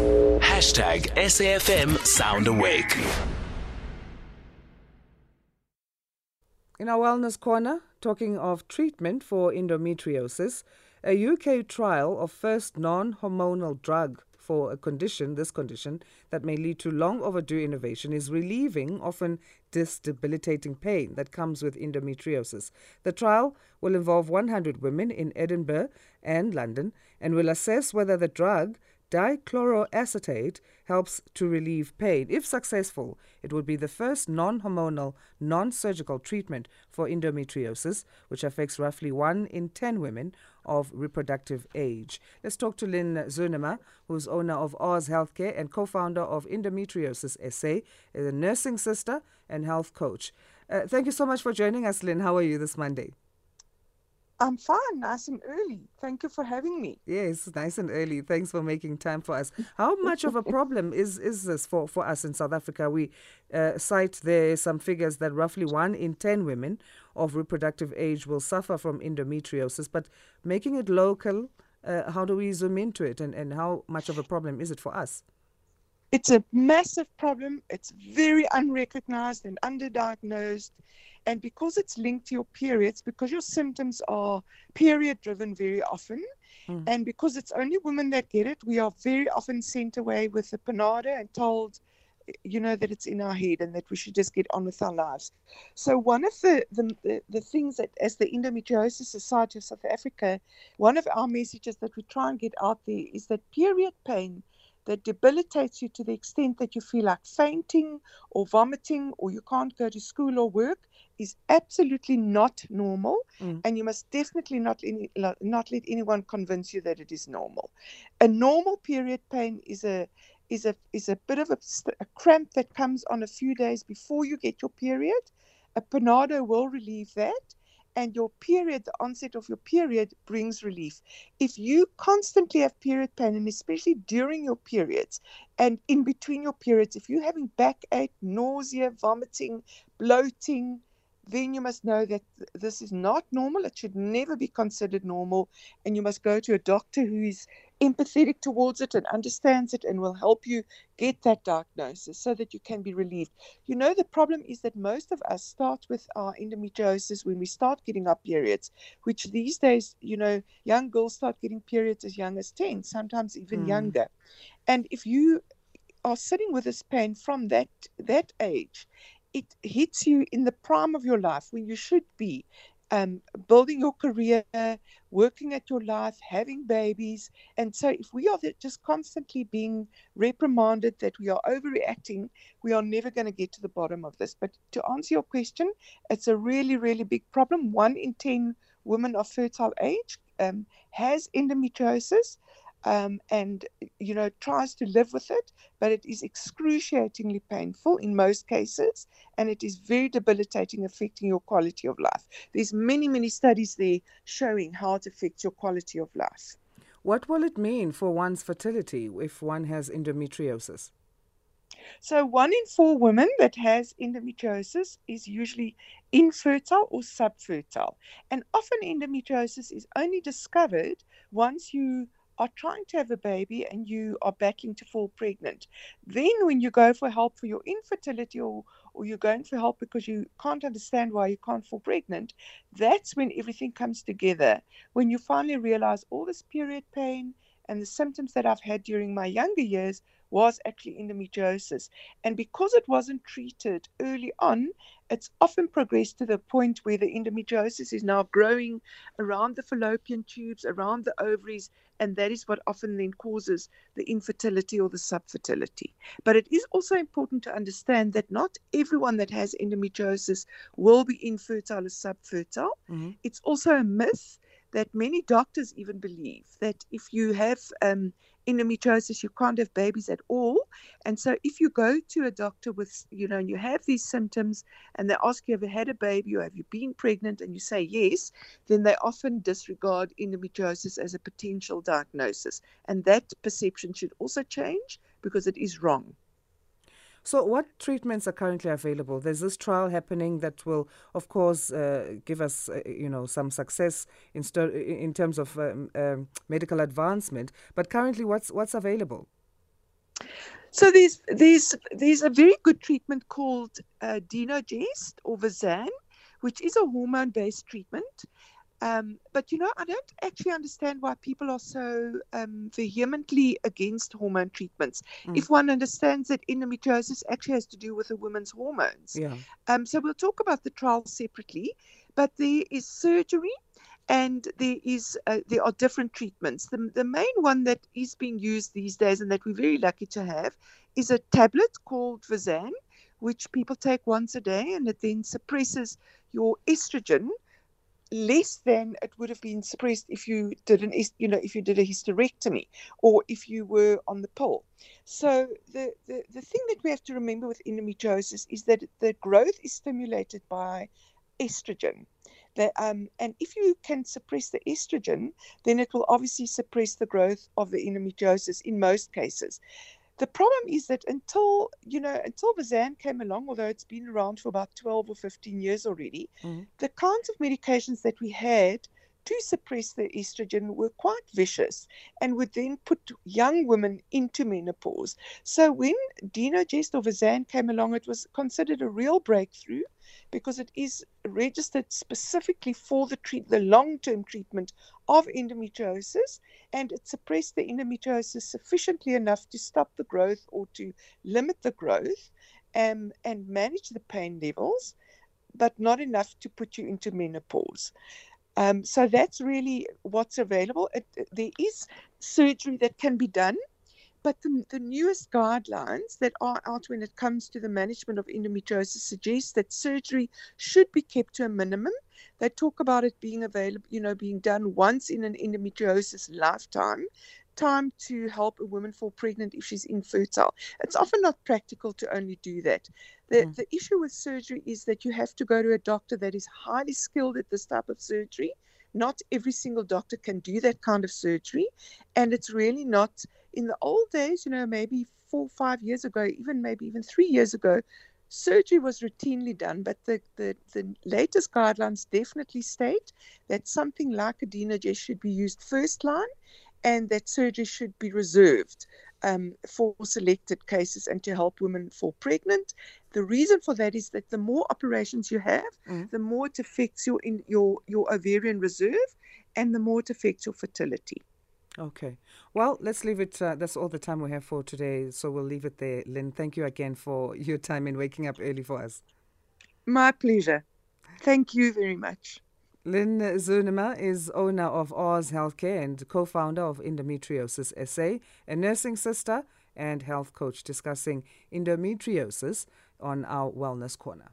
Hashtag SAFM Sound Awake. In our Wellness Corner, talking of treatment for endometriosis, a UK trial of first non hormonal drug for a condition, this condition, that may lead to long overdue innovation is relieving often debilitating pain that comes with endometriosis. The trial will involve 100 women in Edinburgh and London and will assess whether the drug dichloroacetate helps to relieve pain. If successful, it would be the first non hormonal, non surgical treatment for endometriosis, which affects roughly 1 in 10 women of reproductive age. Let's talk to Lynne Zurnamer, who's owner of Oz Healthcare and co founder of Endometriosis SA, a nursing sister and health coach. Uh, thank you so much for joining us, Lynne. How are you this Monday? I'm fine, nice and early. Thank you for having me. Yes, nice and early. Thanks for making time for us. How much of a problem is, is this for, for us in South Africa? We uh, cite there some figures that roughly one in 10 women of reproductive age will suffer from endometriosis, but making it local, uh, how do we zoom into it and, and how much of a problem is it for us? It's a massive problem. It's very unrecognized and underdiagnosed and because it's linked to your periods, because your symptoms are period driven very often, mm. and because it's only women that get it, we are very often sent away with a Panado and told, you know, that it's in our head and that we should just get on with our lives. So, one of the, the, the, the things that, as the Endometriosis Society of South Africa, one of our messages that we try and get out there is that period pain that debilitates you to the extent that you feel like fainting or vomiting or you can't go to school or work is absolutely not normal, mm. and you must definitely not any, not let anyone convince you that it is normal. A normal period pain is a is a is a bit of a, a cramp that comes on a few days before you get your period. A panado will relieve that, and your period, the onset of your period, brings relief. If you constantly have period pain, and especially during your periods and in between your periods, if you're having backache, nausea, vomiting, bloating, then you must know that this is not normal. It should never be considered normal. And you must go to a doctor who is empathetic towards it and understands it and will help you get that diagnosis so that you can be relieved. You know, the problem is that most of us start with our endometriosis when we start getting our periods, which these days, you know, young girls start getting periods as young as 10, sometimes even mm. younger. And if you are sitting with this pain from that that age it hits you in the prime of your life when you should be um, building your career, working at your life, having babies. And so, if we are just constantly being reprimanded that we are overreacting, we are never going to get to the bottom of this. But to answer your question, it's a really, really big problem. One in 10 women of fertile age um, has endometriosis um, and you know tries to live with it but it is excruciatingly painful in most cases and it is very debilitating affecting your quality of life there's many many studies there showing how it affects your quality of life what will it mean for one's fertility if one has endometriosis so, one in four women that has endometriosis is usually infertile or subfertile. And often endometriosis is only discovered once you are trying to have a baby and you are battling to fall pregnant, then when you go for help for your infertility or, or you're going for help because you can't understand why you can't fall pregnant, that's when everything comes together. When you finally realize all this period pain and the symptoms that I've had during my younger years was actually endometriosis. And because it wasn't treated early on, it's often progressed to the point where the endometriosis is now growing around the fallopian tubes, around the ovaries, and that is what often then causes the infertility or the subfertility. But it is also important to understand that not everyone that has endometriosis will be infertile or subfertile. Mm-hmm. It's also a myth that many doctors even believe that if you have um, endometriosis, you can't have babies at all. And so, if you go to a doctor with, you know, and you have these symptoms and they ask you, have you had a baby or have you been pregnant? And you say yes, then they often disregard endometriosis as a potential diagnosis. And that perception should also change because it is wrong. So, what treatments are currently available? There's this trial happening that will, of course, uh, give us, uh, you know, some success in st- in terms of um, um, medical advancement. But currently, what's what's available? So there's there's there's a very good treatment called uh, Dienogest or Visanne, which is a hormone-based treatment. Um, but you know, I don't actually understand why people are so um, vehemently against hormone treatments. Mm. If one understands that endometriosis actually has to do with a woman's hormones. Yeah. Um, so we'll talk about the trial separately, but there is surgery and there is uh, there are different treatments. The, the main one that is being used these days and that we're very lucky to have is a tablet called Visanne, which people take once a day, and it then suppresses your estrogen less than it would have been suppressed if you did an you know if you did a hysterectomy or if you were on the pill. So the, the, the thing that we have to remember with endometriosis is that the growth is stimulated by estrogen. The, um, and if you can suppress the estrogen, then it will obviously suppress the growth of the endometriosis in most cases. The problem is that until you know until Visanne came along, although it's been around for about 12 or 15 years already, Mhm. the kinds of medications that we had to suppress the estrogen were quite vicious and would then put young women into menopause. So when Dienogest or Visanne came along, it was considered a real breakthrough because it is registered specifically for the treat the long-term treatment of endometriosis and it suppressed the endometriosis sufficiently enough to stop the growth or to limit the growth um, and manage the pain levels, but not enough to put you into menopause. Um, so that's really what's available. It, there is surgery that can be done, but the, the newest guidelines that are out when it comes to the management of endometriosis suggest that surgery should be kept to a minimum. They talk about it being available, you know, being done once in an endometriosis lifetime, time to help a woman fall pregnant if she's infertile. It's often not practical to only do that. The, Mm. the issue with surgery is that you have to go to a doctor that is highly skilled at this type of surgery. Not every single doctor can do that kind of surgery. And it's really not in the old days, you know, maybe four, five years ago, even maybe even three years ago, surgery was routinely done. But the, the, the latest guidelines definitely state that something like a Dienogest should be used first line and that surgery should be reserved um, for selected cases and to help women fall pregnant. The reason for that is that the more operations you have, Mm. the more it affects your in your your ovarian reserve, and the more it affects your fertility. Okay. Well, let's leave it. Uh, that's all the time we have for today. So we'll leave it there. Lynne, thank you again for your time in waking up early for us. My pleasure. Thank you very much. Lynne Zurnamer is owner of Oz Healthcare and co founder of Endometriosis SA, a nursing sister and health coach discussing endometriosis on our Wellness Corner.